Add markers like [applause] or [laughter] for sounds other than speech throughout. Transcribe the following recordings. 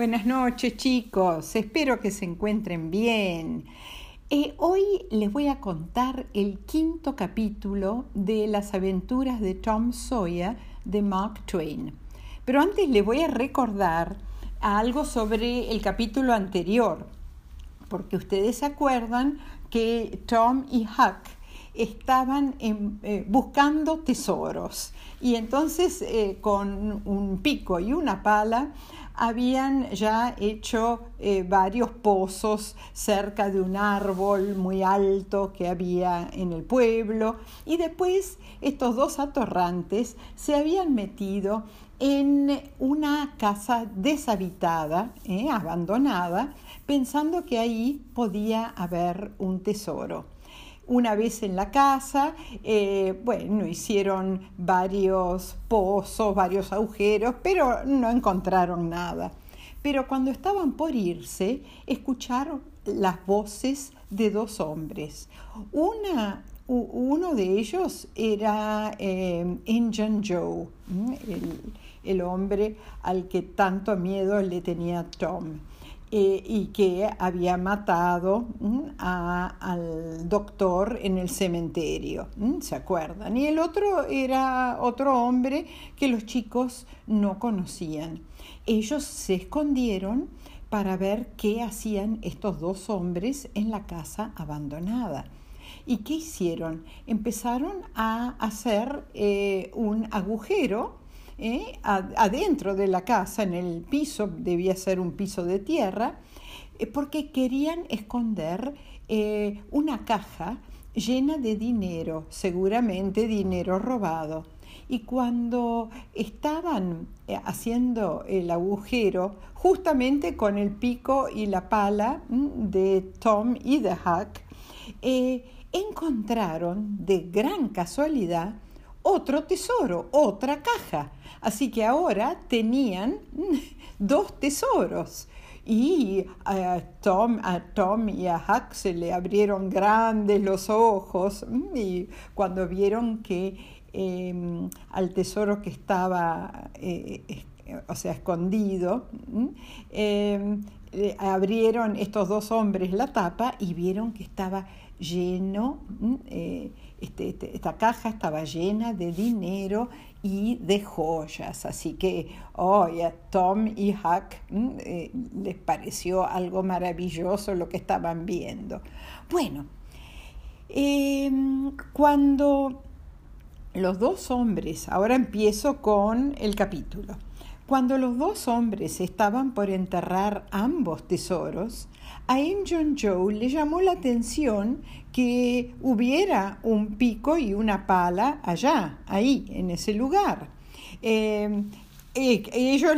Buenas noches chicos, espero que se encuentren bien. Eh, hoy les voy a contar el quinto capítulo de las aventuras de Tom Sawyer de Mark Twain. Pero antes les voy a recordar algo sobre el capítulo anterior, porque ustedes se acuerdan que Tom y Huck estaban eh, buscando tesoros. Y entonces eh, con un pico y una pala habían ya hecho eh, varios pozos cerca de un árbol muy alto que había en el pueblo. Y después estos dos atorrantes se habían metido en una casa deshabitada, abandonada, pensando que ahí podía haber un tesoro una vez en la casa, eh, bueno, hicieron varios pozos, varios agujeros, pero no encontraron nada. Pero cuando estaban por irse, escucharon las voces de dos hombres. Una, uno de ellos era eh, Injun Joe, el, el hombre al que tanto miedo le tenía Tom. Eh, y que había matado al doctor en el cementerio, ¿se acuerdan? Y el otro era otro hombre que los chicos no conocían. Ellos se escondieron para ver qué hacían estos dos hombres en la casa abandonada. ¿Y qué hicieron? Empezaron a hacer eh, un agujero ¿eh? adentro de la casa, en el piso, debía ser un piso de tierra, eh, porque querían esconder eh, una caja llena de dinero, seguramente dinero robado. Y cuando estaban haciendo el agujero, justamente con el pico y la pala de Tom y de Huck, encontraron de gran casualidad otro tesoro, otra caja. Así que ahora tenían [laughs] dos tesoros. Y a Tom, a Tom y a Huck se le abrieron grandes los ojos mm, y cuando vieron que em, al tesoro que estaba, eh, o sea, escondido, mm, em, abrieron estos dos hombres la tapa y vieron que estaba lleno, mm, eh, este, este, esta caja estaba llena de dinero y de joyas. Así que hoy a Tom y Huck eh, les pareció algo maravilloso lo que estaban viendo. Bueno, em, cuando los dos hombres, ahora empiezo con el capítulo. Cuando los dos hombres estaban por enterrar ambos tesoros, a Injun Joe le llamó la atención que hubiera un pico y una pala allá, ahí, en ese lugar. Em, ellos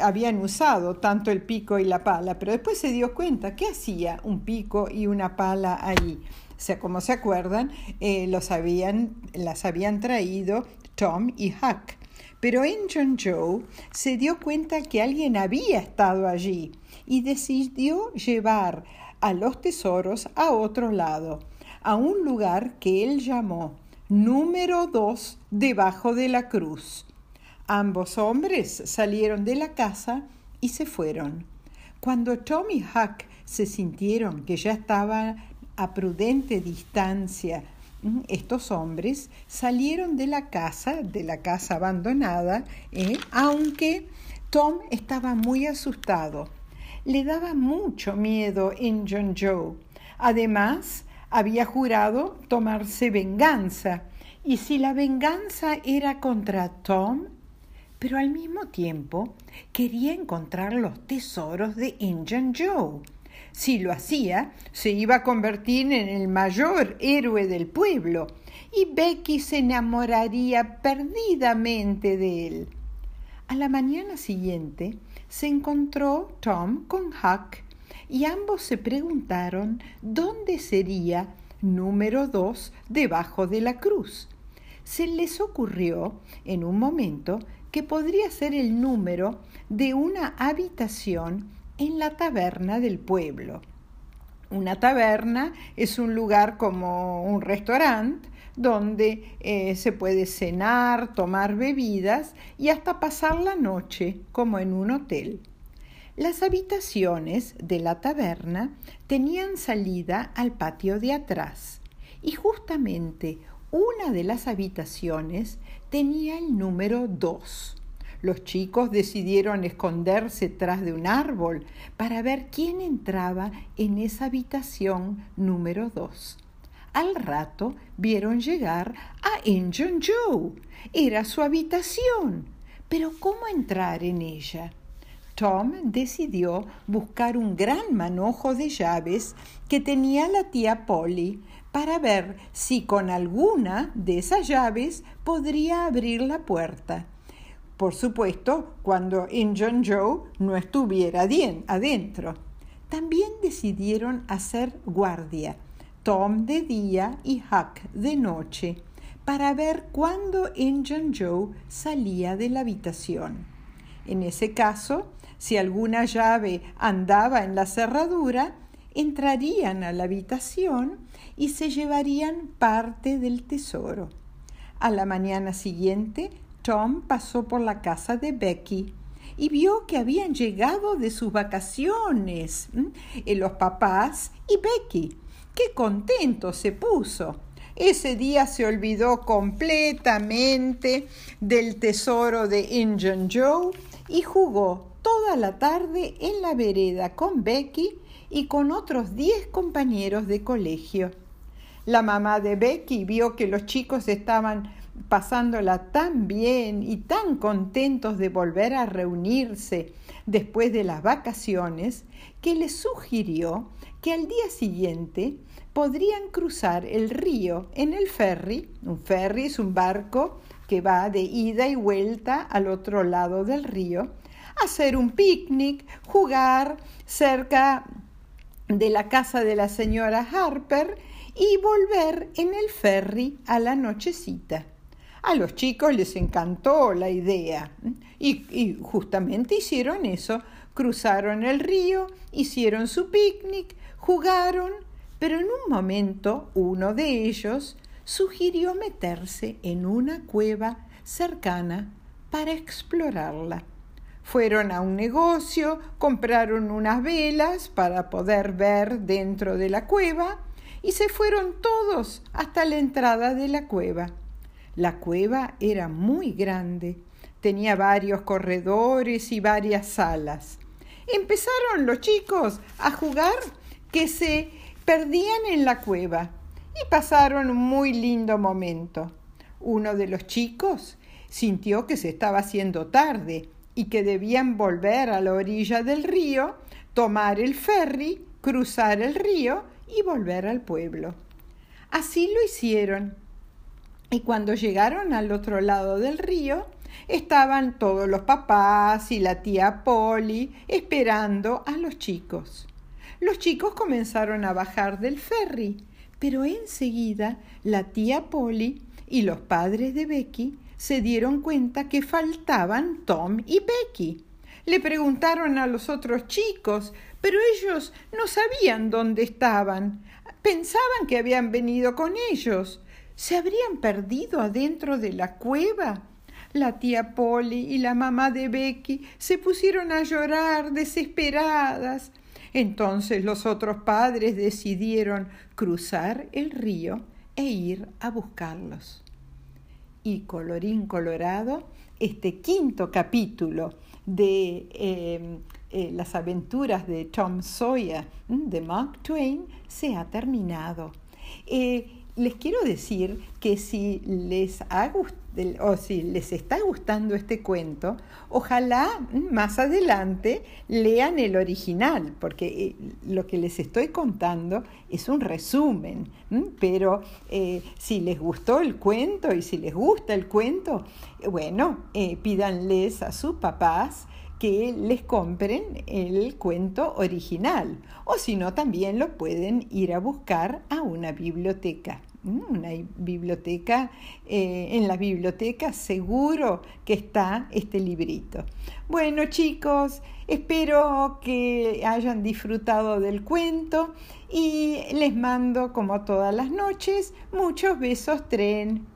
habían usado tanto el pico y la pala, pero después se dio cuenta que hacía un pico y una pala ahí. O sea, como se acuerdan, eh, las habían traído Tom y Huck. Pero Injun Joe se dio cuenta que alguien había estado allí y decidió llevar a los tesoros a otro lado, a un lugar que él llamó número dos debajo de la cruz. Ambos hombres salieron de la casa y se fueron. Cuando Tom y Huck se sintieron que ya estaban a prudente distancia estos hombres salieron de la casa, de la casa abandonada, ¿eh? aunque Tom estaba muy asustado. Le daba mucho miedo en John Joe. Además, había jurado tomarse venganza. Y si la venganza era contra Tom, pero al mismo tiempo quería encontrar los tesoros de Injun Joe. Si lo hacía, se iba a convertir en el mayor héroe del pueblo y Becky se enamoraría perdidamente de él. A la mañana siguiente se encontró Tom con Huck y ambos se preguntaron dónde sería número dos debajo de la cruz. Se les ocurrió en un momento que podría ser el número de una habitación en la taberna del pueblo. Una taberna es un lugar como un restaurante donde eh, se puede cenar, tomar bebidas y hasta pasar la noche como en un hotel. Las habitaciones de la taberna tenían salida al patio de atrás y justamente una de las habitaciones tenía el número dos. Los chicos decidieron esconderse tras de un árbol para ver quién entraba en esa habitación número dos. Al rato vieron llegar a Injun Joe. Era su habitación. Pero ¿cómo entrar en ella? Tom decidió buscar un gran manojo de llaves que tenía la tía Polly para ver si con alguna de esas llaves podría abrir la puerta. Por supuesto, cuando Injun Joe no estuviera adentro. También decidieron hacer guardia, Tom de día y Huck de noche, para ver cuándo Injun Joe salía de la habitación. En ese caso, si alguna llave andaba en la cerradura, entrarían a la habitación y se llevarían parte del tesoro. A la mañana siguiente, Tom pasó por la casa de Becky y vio que habían llegado de sus vacaciones eh, los papás y Becky. ¡Qué contento se puso! Ese día se olvidó completamente del tesoro de Injun Joe y jugó toda la tarde en la vereda con Becky y con otros diez compañeros de colegio. La mamá de Becky vio que los chicos estaban pasándola tan bien y tan contentos de volver a reunirse después de las vacaciones, que les sugirió que al día siguiente podrían cruzar el río en el ferry. Un ferry es un barco que va de ida y vuelta al otro lado del río, hacer un picnic, jugar cerca de la casa de la señora Harper y volver en el ferry a la nochecita. A los chicos les encantó la idea y, y, justamente hicieron eso. Cruzaron el río, hicieron su picnic, jugaron, pero en un momento uno de ellos sugirió meterse en una cueva cercana para explorarla. Fueron a un negocio, compraron unas velas para poder ver dentro de la cueva y se fueron todos hasta la entrada de la cueva. La cueva era muy grande, tenía varios corredores y varias salas. Empezaron los chicos a jugar que se perdían en la cueva y pasaron un muy lindo momento. Uno de los chicos sintió que se estaba haciendo tarde y que debían volver a la orilla del río, tomar el ferry, cruzar el río y volver al pueblo. Así lo hicieron. Y cuando llegaron al otro lado del río, estaban todos los papás y la tía Polly esperando a los chicos. Los chicos comenzaron a bajar del ferry, pero enseguida la tía Polly y los padres de Becky se dieron cuenta que faltaban Tom y Becky. Le preguntaron a los otros chicos, pero ellos no sabían dónde estaban. Pensaban que habían venido con ellos. ¿Se habrían perdido adentro de la cueva? La tía Polly y la mamá de Becky se pusieron a llorar desesperadas. Entonces los otros padres decidieron cruzar el río e ir a buscarlos. Y colorín colorado, este quinto capítulo de em, eh, las aventuras de Tom Sawyer de Mark Twain se ha terminado. Eh, les quiero decir que si les ha o si les está gustando este cuento, ojalá más adelante lean el original, porque eh, lo que les estoy contando es un resumen. Pero si les gustó el cuento y si les gusta el cuento, bueno, pídanles a sus papás que les compren el cuento original o si no también lo pueden ir a buscar a una biblioteca. Una biblioteca, eh, en la biblioteca seguro que está este librito. Bueno chicos, espero que hayan disfrutado del cuento y les mando como todas las noches muchos besos tren.